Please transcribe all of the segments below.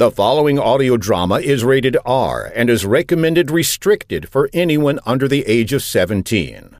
The following audio drama is rated R and is recommended restricted for anyone under the age of 17.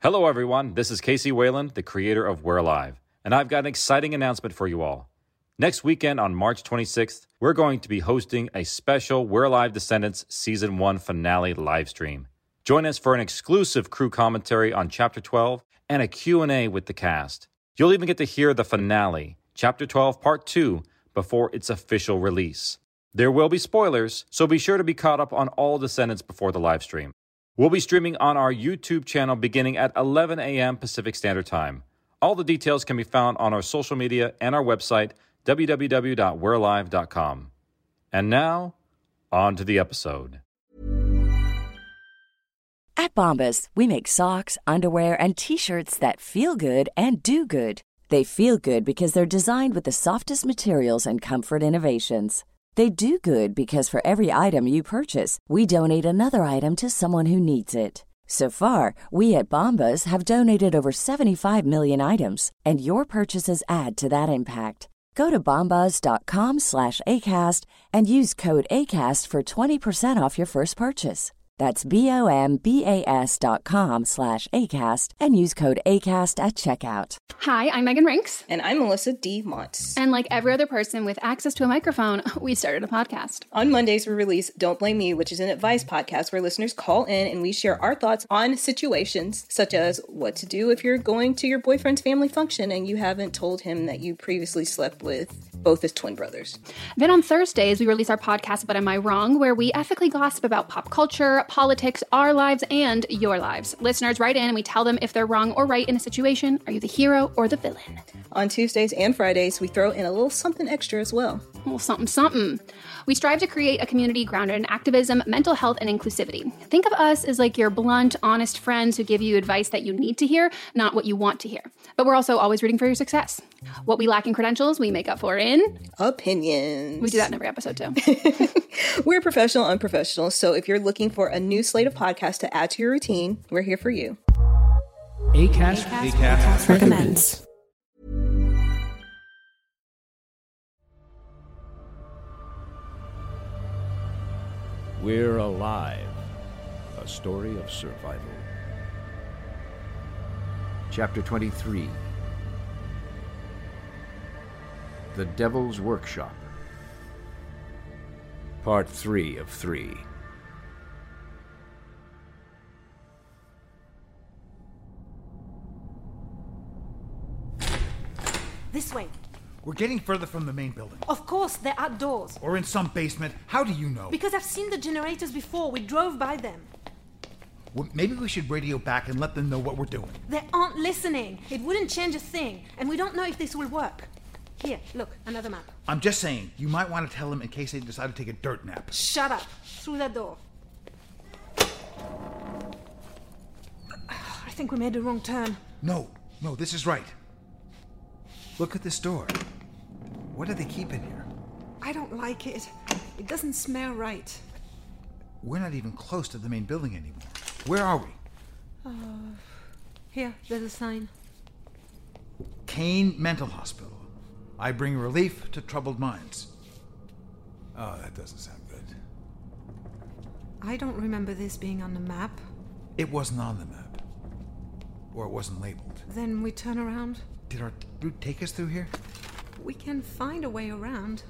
Hello, everyone. This is Casey Wayland, the creator of We're Alive, and I've got an exciting announcement for you all. Next weekend on March 26th, we're going to be hosting a special We're Alive Descendants Season 1 finale live stream. Join us for an exclusive crew commentary on Chapter 12 and a Q&A with the cast. You'll even get to hear the finale, Chapter 12, Part 2, before its official release. There will be spoilers, so be sure to be caught up on all Descendants before the live stream. We'll be streaming on our YouTube channel beginning at 11 a.m. Pacific Standard Time. All the details can be found on our social media and our website, www.we'realive.com. And now, on to the episode. At Bombas, we make socks, underwear, and t shirts that feel good and do good. They feel good because they're designed with the softest materials and comfort innovations. They do good because for every item you purchase, we donate another item to someone who needs it. So far, we at Bombas have donated over 75 million items, and your purchases add to that impact. Go to bombas.com slash ACAST and use code ACAST for 20% off your first purchase. That's B-O-M-B-A-S dot com slash ACAST and use code ACAST at checkout. Hi, I'm Megan Rinks. And I'm Melissa Demonts. And like every other person with access to a microphone, we started a podcast. On Mondays, we release Don't Blame Me, which is an advice podcast where listeners call in and we share our thoughts on situations such as what to do if you're going to your boyfriend's family function and you haven't told him that you previously slept with both his twin brothers. Then on Thursdays, we release our podcast, But Am I Wrong, where we ethically gossip about pop culture, politics, our lives, and your lives. Listeners write in and we tell them if they're wrong or right in a situation. Are you the hero or the villain? On Tuesdays and Fridays, we throw in a little something extra as well. Well, something, something. We strive to create a community grounded in activism, mental health, and inclusivity. Think of us as like your blunt, honest friends who give you advice that you need to hear, not what you want to hear. But we're also always rooting for your success. What we lack in credentials, we make up for in opinions. We do that in every episode too. we're professional, unprofessional. So if you're looking for a new slate of podcasts to add to your routine, we're here for you. ACAST, ACAST, ACAST recommends. We're Alive, a story of survival. Chapter 23 The Devil's Workshop. Part 3 of 3. This way. We're getting further from the main building. Of course, they're outdoors. Or in some basement. How do you know? Because I've seen the generators before. We drove by them. Well, maybe we should radio back and let them know what we're doing. They aren't listening. It wouldn't change a thing. And we don't know if this will work. Here, look, another map. I'm just saying, you might want to tell them in case they decide to take a dirt nap. Shut up. Through that door. I think we made the wrong turn. No, no, this is right. Look at this door. What do they keep in here? I don't like it. It doesn't smell right. We're not even close to the main building anymore. Where are we? Uh, here, there's a sign. Kane Mental Hospital. I bring relief to troubled minds. Oh, that doesn't sound good. I don't remember this being on the map. It wasn't on the map. Or it wasn't labeled. Then we turn around? Did our route take us through here? We can find a way around.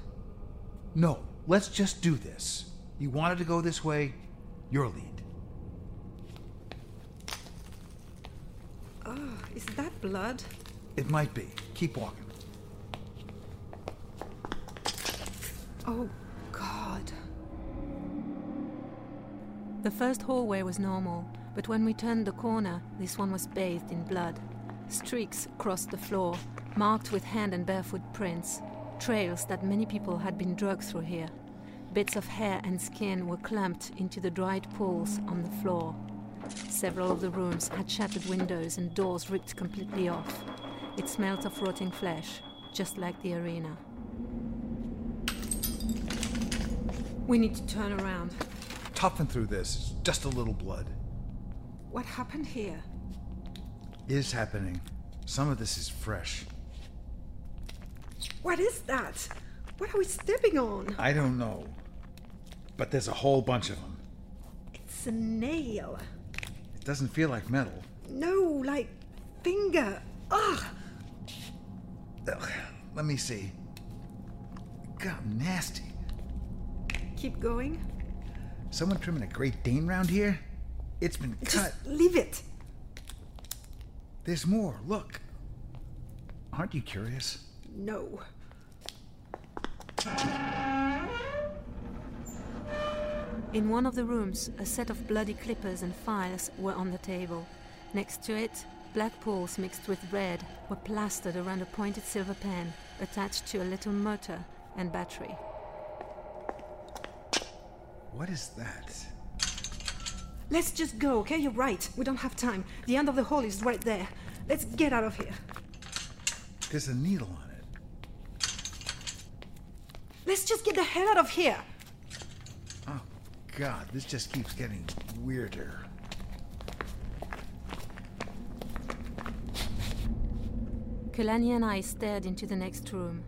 No, let's just do this. You wanted to go this way, your lead. Oh, is that blood? It might be. Keep walking. Oh, God. The first hallway was normal, but when we turned the corner, this one was bathed in blood. Streaks crossed the floor, marked with hand and barefoot prints. trails that many people had been dragged through here. Bits of hair and skin were clumped into the dried pools on the floor. Several of the rooms had shattered windows and doors ripped completely off. It smelt of rotting flesh, just like the arena. We need to turn around. Toughen through this. It's just a little blood. What happened here? Is happening. Some of this is fresh. What is that? What are we stepping on? I don't know. But there's a whole bunch of them. It's a nail. It doesn't feel like metal. No, like finger. Ugh. Ugh. Let me see. God, nasty. Keep going. Someone trimming a Great Dane round here? It's been cut. Just leave it. There's more. Look. Aren't you curious? No. In one of the rooms, a set of bloody clippers and files were on the table. Next to it, black pools mixed with red were plastered around a pointed silver pen attached to a little motor and battery. What is that? Let's just go, okay? You're right. We don't have time. The end of the hall is right there. Let's get out of here. There's a needle on it. Let's just get the hell out of here. Oh, God, this just keeps getting weirder. Kalani and I stared into the next room.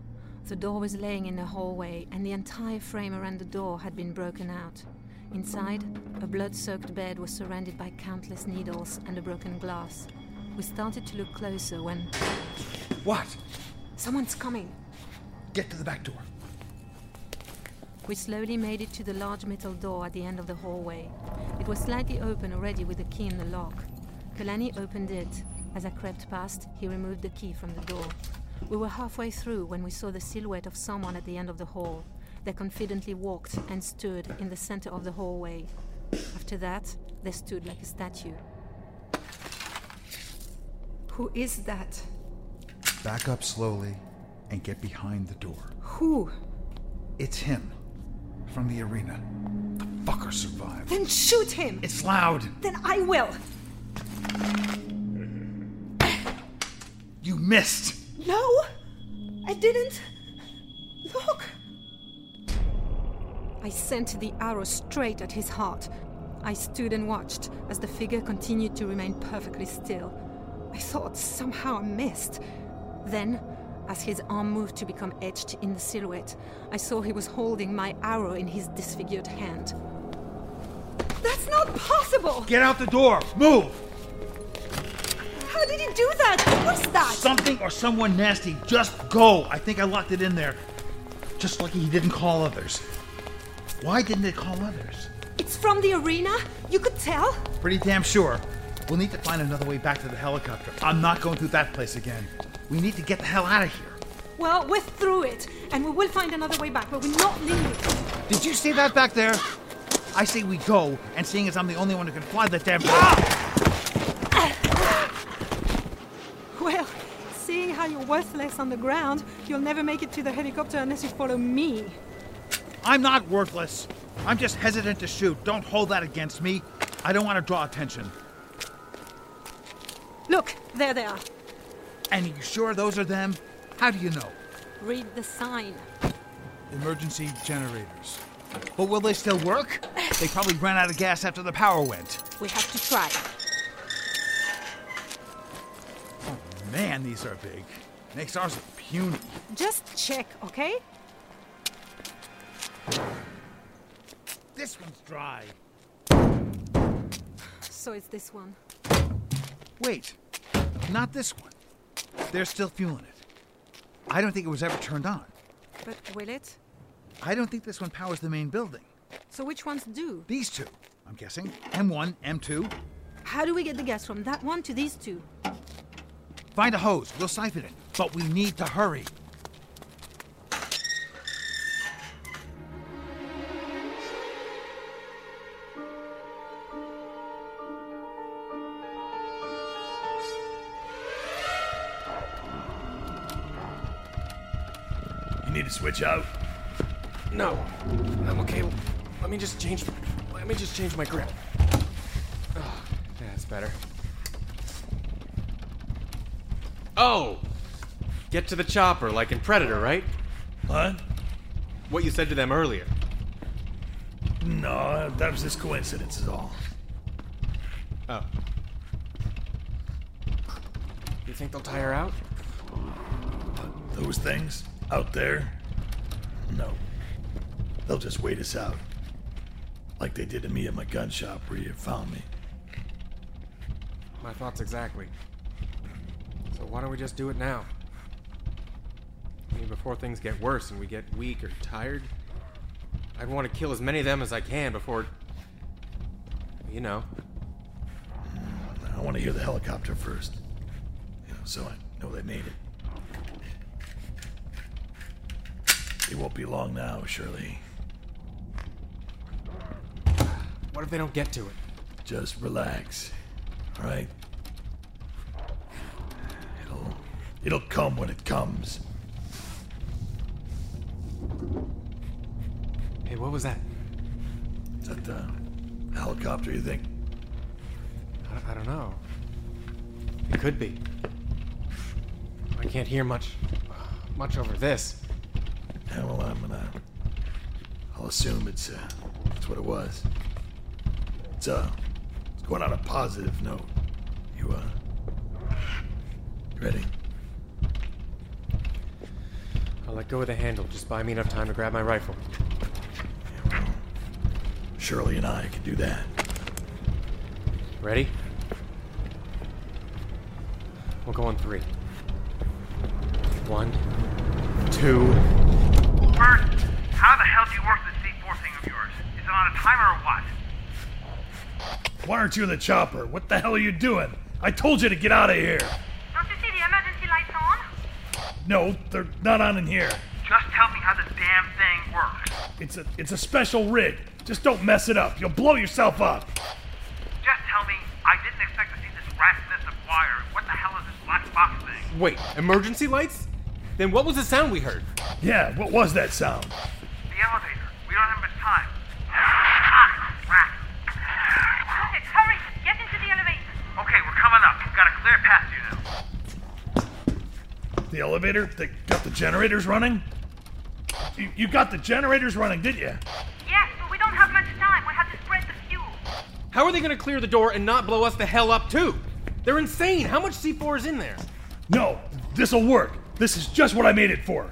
The door was laying in the hallway, and the entire frame around the door had been broken out. Inside, a blood soaked bed was surrounded by countless needles and a broken glass. We started to look closer when. What? Someone's coming! Get to the back door. We slowly made it to the large metal door at the end of the hallway. It was slightly open already with the key in the lock. Kalani opened it. As I crept past, he removed the key from the door. We were halfway through when we saw the silhouette of someone at the end of the hall. They confidently walked and stood in the center of the hallway. After that, they stood like a statue. Who is that? Back up slowly and get behind the door. Who? It's him. From the arena. The fucker survived. Then shoot him! It's loud! Then I will! You missed! No! I didn't! Look! I sent the arrow straight at his heart. I stood and watched as the figure continued to remain perfectly still. I thought somehow I missed. Then, as his arm moved to become etched in the silhouette, I saw he was holding my arrow in his disfigured hand. That's not possible! Get out the door! Move! How did he do that? What's that? Something or someone nasty. Just go! I think I locked it in there. Just lucky he didn't call others. Why didn't it call others? It's from the arena? You could tell? Pretty damn sure. We'll need to find another way back to the helicopter. I'm not going through that place again. We need to get the hell out of here. Well, we're through it, and we will find another way back, but we're not leaving. Did you see that back there? I say we go, and seeing as I'm the only one who can fly the damn. Ah! Well, you're worthless on the ground, you'll never make it to the helicopter unless you follow me. I'm not worthless. I'm just hesitant to shoot. Don't hold that against me. I don't want to draw attention. Look, there they are. And you sure those are them? How do you know? Read the sign. Emergency generators. But will they still work? They probably ran out of gas after the power went. We have to try. Man, these are big. Makes ours look puny. Just check, okay? This one's dry. So it's this one. Wait, not this one. They're still fueling it. I don't think it was ever turned on. But will it? I don't think this one powers the main building. So which ones do? These two, I'm guessing. M1, M2. How do we get the gas from that one to these two? Find a hose. We'll siphon it. But we need to hurry. You need to switch out? No, I'm okay. Let me just change. Let me just change my grip. Oh, that's better. Oh, get to the chopper like in Predator, right? What? What you said to them earlier. No, that was just coincidence, is all. Oh. You think they'll tire out? Those things out there? No. They'll just wait us out. Like they did to me at my gun shop where you found me. My thoughts exactly. Why don't we just do it now? I mean, before things get worse and we get weak or tired, I'd want to kill as many of them as I can before. You know. I want to hear the helicopter first. You know, so I know they made it. It won't be long now, Shirley. What if they don't get to it? Just relax. Alright? It'll it'll come when it comes. Hey, what was that? Is that the helicopter, you think? I, I don't know. It could be. I can't hear much, much over this. Yeah, well, I'm gonna. I'll assume it's uh, that's what it was. It's uh, it's going on a positive note. You uh, you ready? I'll let go of the handle. Just buy me enough time to grab my rifle. Shirley and I can do that. Ready? We'll go on three. One, two. First, how the hell do you work this C4 thing of yours? Is it on a timer or what? Why aren't you in the chopper? What the hell are you doing? I told you to get out of here. Don't you see the emergency lights on? No, they're not on in here. Just tell me how the damn thing works. It's a it's a special rig. Just don't mess it up. You'll blow yourself up. Just tell me I didn't expect to see this rat's nest of wire. What the hell is this black box thing? Wait, emergency lights? Then what was the sound we heard? Yeah, what was that sound? The elevator. We don't have much time. Ah, crap. Lucas, hurry! Get into the elevator. Okay, we're coming up. We've got a clear path to you now. The elevator? They got the generators running? You, you got the generators running, did you? Yes, but we don't have much time. We have to spread the fuel. How are they gonna clear the door and not blow us the hell up too? They're insane. How much C4 is in there? No, this'll work. This is just what I made it for.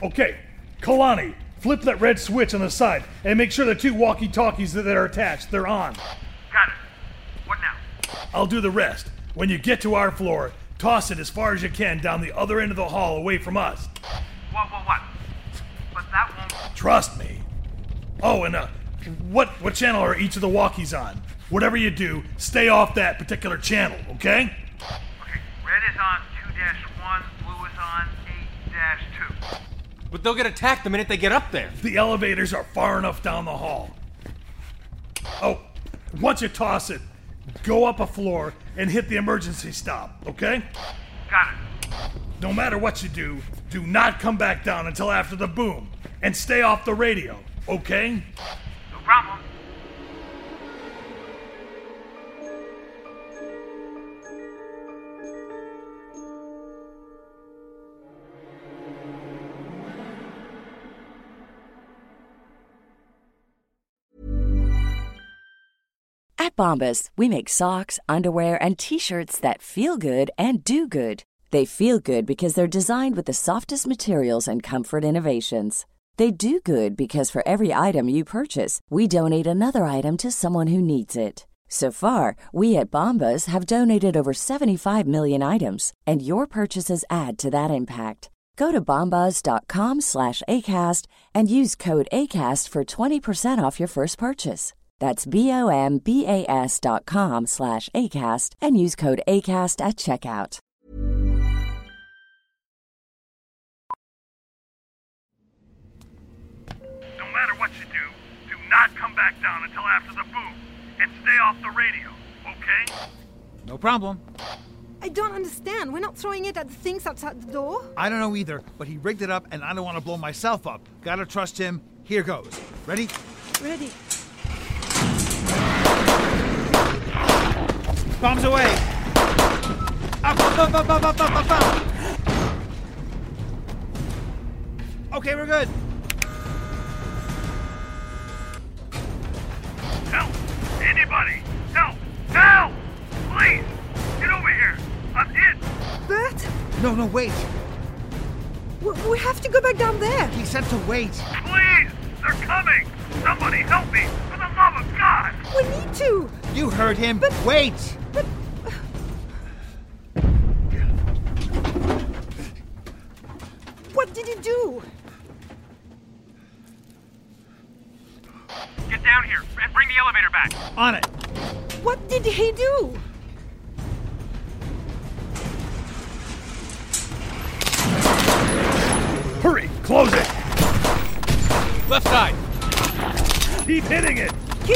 Okay, Kalani, flip that red switch on the side and make sure the two walkie-talkies that are attached, they're on. Got it. What now? I'll do the rest. When you get to our floor, toss it as far as you can down the other end of the hall away from us. What, what, what? But that won't. Trust me. Oh, and uh, what what channel are each of the walkies on? Whatever you do, stay off that particular channel, okay? Okay, red is on 2 1, blue is on 8 2. But they'll get attacked the minute they get up there. The elevators are far enough down the hall. Oh, once you toss it, go up a floor and hit the emergency stop, okay? Got it. No matter what you do, do not come back down until after the boom. And stay off the radio, okay? No problem. Bombas, we make socks, underwear, and t shirts that feel good and do good. They feel good because they're designed with the softest materials and comfort innovations. They do good because for every item you purchase, we donate another item to someone who needs it. So far, we at Bombas have donated over 75 million items, and your purchases add to that impact. Go to bombas.com slash ACAST and use code ACAST for 20% off your first purchase. That's B-O-M-B-A-S dot com slash ACAST and use code ACAST at checkout. No matter what you do, do not come back down until after the boom. And stay off the radio, okay? No problem. I don't understand. We're not throwing it at the things outside the door. I don't know either, but he rigged it up and I don't want to blow myself up. Gotta trust him. Here goes. Ready? Ready. Bombs away! Up, up, up, up, up, up, up, up! Okay, we're good. Help! Anybody! Help! Help! Please! Get over here! I'm hit! Bert? No, no, wait! We, we have to go back down there! He said to wait! Please! They're coming! Somebody help me! For the love of God! We need to! You heard him! But wait!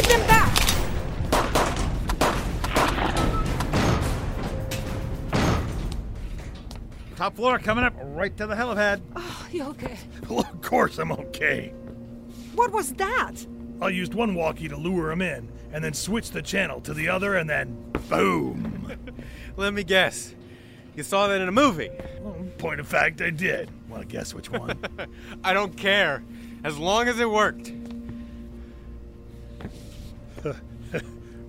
Keep them back. Top floor coming up right to the helipad. Oh, you okay? Well, of course I'm okay. What was that? I used one walkie to lure him in, and then switched the channel to the other, and then boom! Let me guess. You saw that in a movie. Point of fact, I did. Well, guess which one? I don't care. As long as it worked.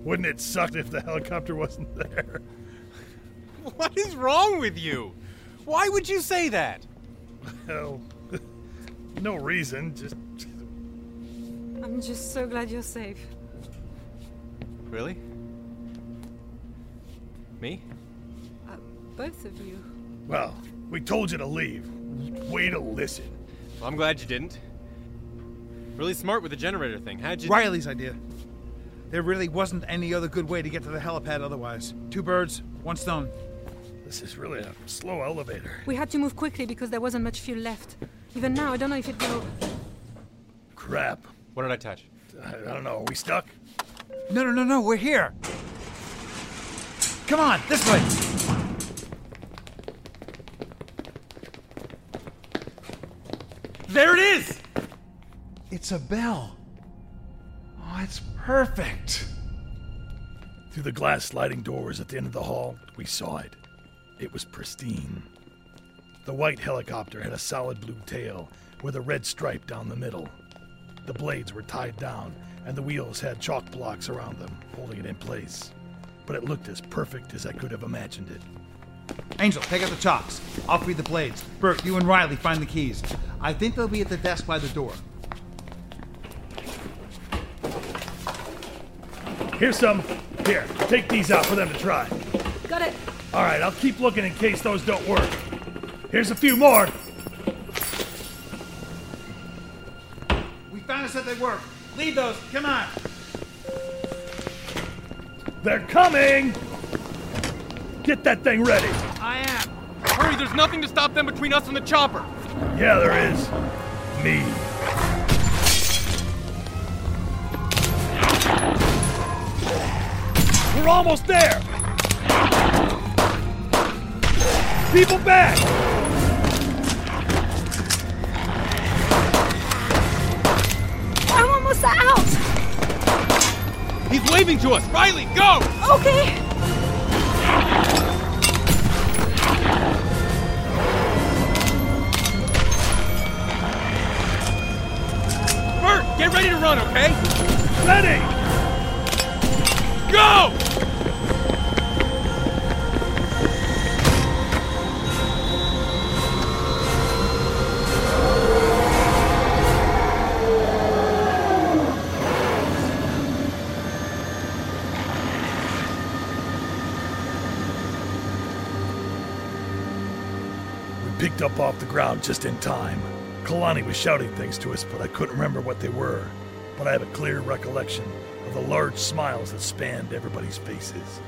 Wouldn't it suck if the helicopter wasn't there? What is wrong with you? Why would you say that? Well, no reason, just. I'm just so glad you're safe. Really? Me? Uh, both of you. Well, we told you to leave. Way to listen. Well, I'm glad you didn't. Really smart with the generator thing. How'd you. Riley's idea. There really wasn't any other good way to get to the helipad otherwise. Two birds, one stone. This is really a slow elevator. We had to move quickly because there wasn't much fuel left. Even now, I don't know if it will. Crap. What did I touch? I, I don't know. Are we stuck? No, no, no, no, we're here. Come on, this way. There it is! It's a bell. It's perfect. Through the glass sliding doors at the end of the hall, we saw it. It was pristine. The white helicopter had a solid blue tail with a red stripe down the middle. The blades were tied down, and the wheels had chock blocks around them, holding it in place. But it looked as perfect as I could have imagined it. Angel, take out the chocks. I'll feed the blades. Bert, you and Riley find the keys. I think they'll be at the desk by the door. Here's some. Here, take these out for them to try. Got it. All right, I'll keep looking in case those don't work. Here's a few more. We found us that they work. Lead those. Come on. They're coming! Get that thing ready. I am. Hurry, there's nothing to stop them between us and the chopper. Yeah, there is. Me. We're almost there. People back. I'm almost out. He's waving to us. Riley, go! Okay. Bert, get ready to run, okay? Ready. Go! Up off the ground just in time. Kalani was shouting things to us, but I couldn't remember what they were. But I have a clear recollection of the large smiles that spanned everybody's faces.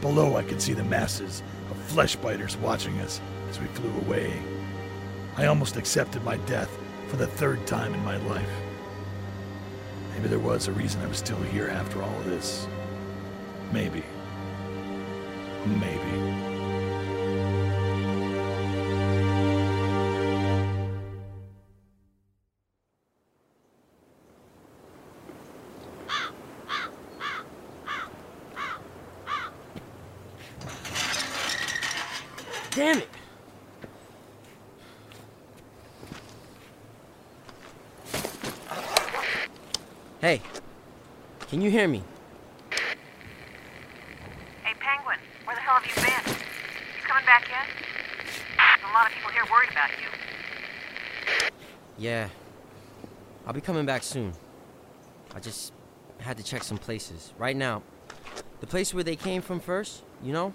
Below, I could see the masses of flesh biters watching us as we flew away. I almost accepted my death for the third time in my life. Maybe there was a reason I was still here after all of this. Maybe. Maybe. Hey, can you hear me? Hey, Penguin, where the hell have you been? You coming back yet? There's a lot of people here worried about you. Yeah. I'll be coming back soon. I just had to check some places. Right now, the place where they came from first, you know?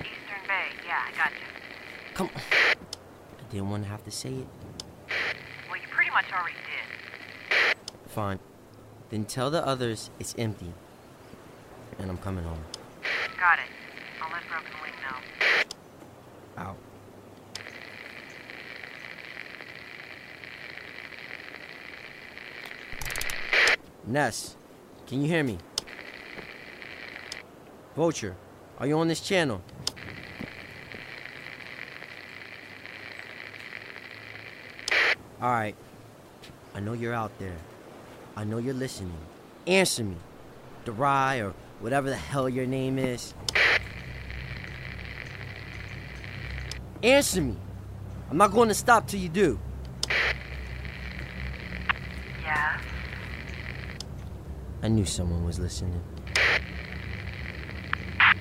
Eastern Bay, yeah, I got you. Come I didn't want to have to say it. Well, you pretty much already did. Fine. Then tell the others it's empty. And I'm coming home. Got it. I'll let Broken Wing know. Out. Ness, can you hear me? Vulture, are you on this channel? Alright. I know you're out there. I know you're listening. Answer me. Darai or whatever the hell your name is. Answer me. I'm not going to stop till you do. Yeah? I knew someone was listening.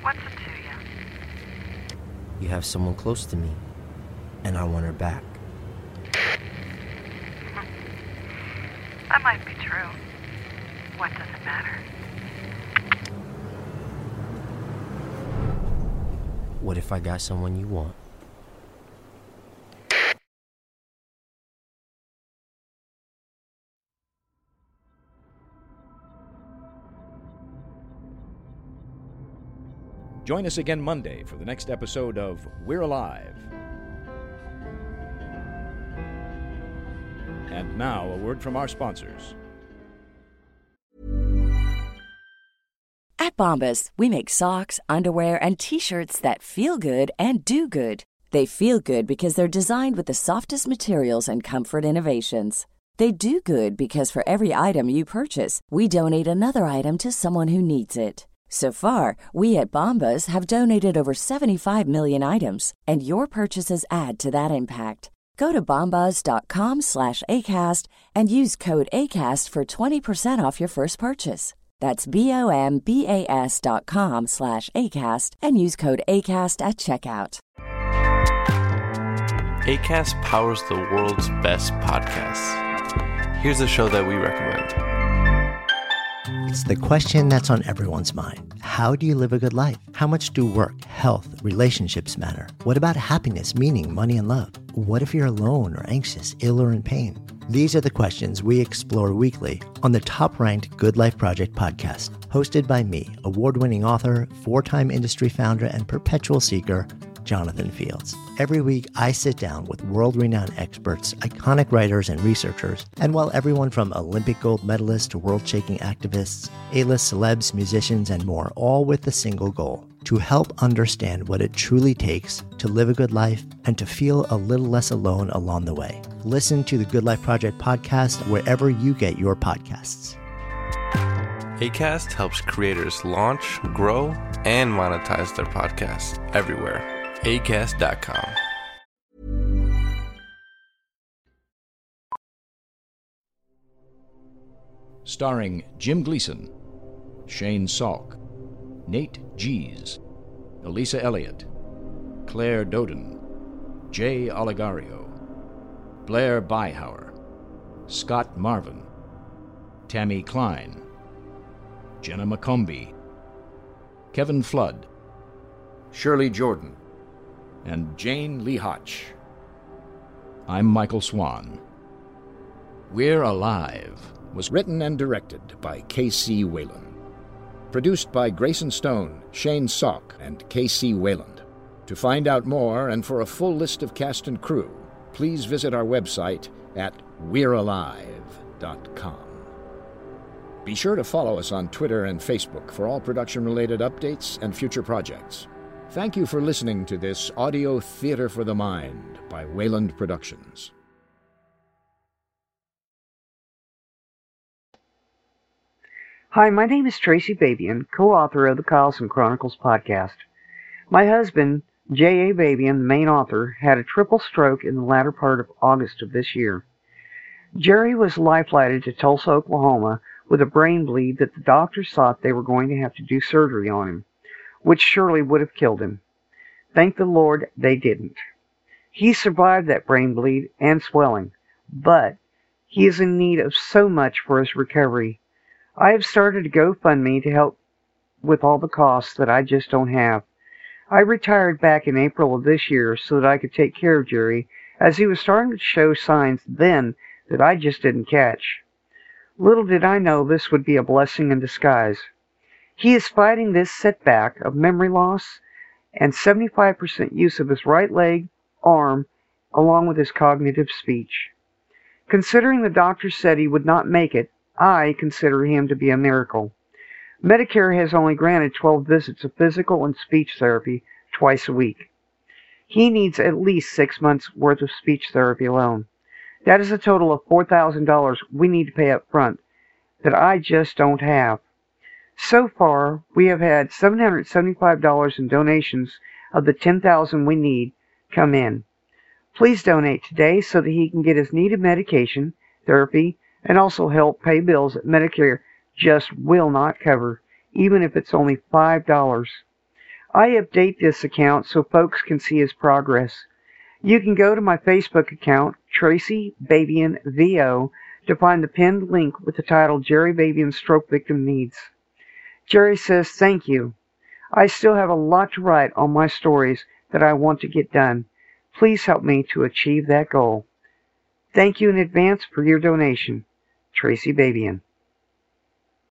What's it to you? You have someone close to me, and I want her back. That might be true. What does it matter? What if I got someone you want? Join us again Monday for the next episode of We're Alive. And now, a word from our sponsors. Bombas, we make socks, underwear, and t shirts that feel good and do good. They feel good because they're designed with the softest materials and comfort innovations. They do good because for every item you purchase, we donate another item to someone who needs it. So far, we at Bombas have donated over 75 million items, and your purchases add to that impact. Go to bombas.com slash ACAST and use code ACAST for 20% off your first purchase. That's B-O-M-B-A-S dot com slash ACAST and use code ACAST at checkout. ACAST powers the world's best podcasts. Here's a show that we recommend. It's the question that's on everyone's mind. How do you live a good life? How much do work, health, relationships matter? What about happiness, meaning, money, and love? What if you're alone or anxious, ill, or in pain? These are the questions we explore weekly on the top ranked Good Life Project podcast, hosted by me, award winning author, four time industry founder, and perpetual seeker, Jonathan Fields. Every week, I sit down with world renowned experts, iconic writers, and researchers, and while everyone from Olympic gold medalists to world shaking activists, A list celebs, musicians, and more, all with the single goal to help understand what it truly takes to live a good life and to feel a little less alone along the way. Listen to the Good Life Project podcast wherever you get your podcasts. ACAST helps creators launch, grow, and monetize their podcasts everywhere. ACAST.com. Starring Jim Gleason, Shane Salk, Nate Gies, Elisa Elliott, Claire Dodin, Jay Oligario, Blair Byhauer, Scott Marvin, Tammy Klein, Jenna McCombie, Kevin Flood, Shirley Jordan, and Jane Lee Hotch. I'm Michael Swan. We're Alive was written and directed by K.C. Wayland. Produced by Grayson Stone, Shane Salk, and K.C. Wayland. To find out more and for a full list of cast and crew, please visit our website at we'realive.com. Be sure to follow us on Twitter and Facebook for all production related updates and future projects. Thank you for listening to this audio theater for the mind by Wayland Productions. Hi, my name is Tracy Babian, co author of the Carlson Chronicles podcast. My husband, J.A. Babian, the main author, had a triple stroke in the latter part of August of this year. Jerry was life-flighted to Tulsa, Oklahoma, with a brain bleed that the doctors thought they were going to have to do surgery on him, which surely would have killed him. Thank the Lord they didn't. He survived that brain bleed and swelling, but he is in need of so much for his recovery I have started a GoFundMe to help with all the costs that I just don't have. I retired back in April of this year so that I could take care of Jerry, as he was starting to show signs then that I just didn't catch. Little did I know this would be a blessing in disguise. He is fighting this setback of memory loss and 75% use of his right leg, arm, along with his cognitive speech. Considering the doctor said he would not make it, I consider him to be a miracle. Medicare has only granted 12 visits of physical and speech therapy twice a week. He needs at least six months' worth of speech therapy alone. That is a total of $4,000 we need to pay up front that I just don't have. So far, we have had $775 in donations of the 10000 we need come in. Please donate today so that he can get his needed medication, therapy, and also help pay bills at Medicare just will not cover, even if it's only $5. I update this account so folks can see his progress. You can go to my Facebook account, Tracy Babian VO, to find the pinned link with the title Jerry Babian Stroke Victim Needs. Jerry says, Thank you. I still have a lot to write on my stories that I want to get done. Please help me to achieve that goal. Thank you in advance for your donation. Tracy Babian.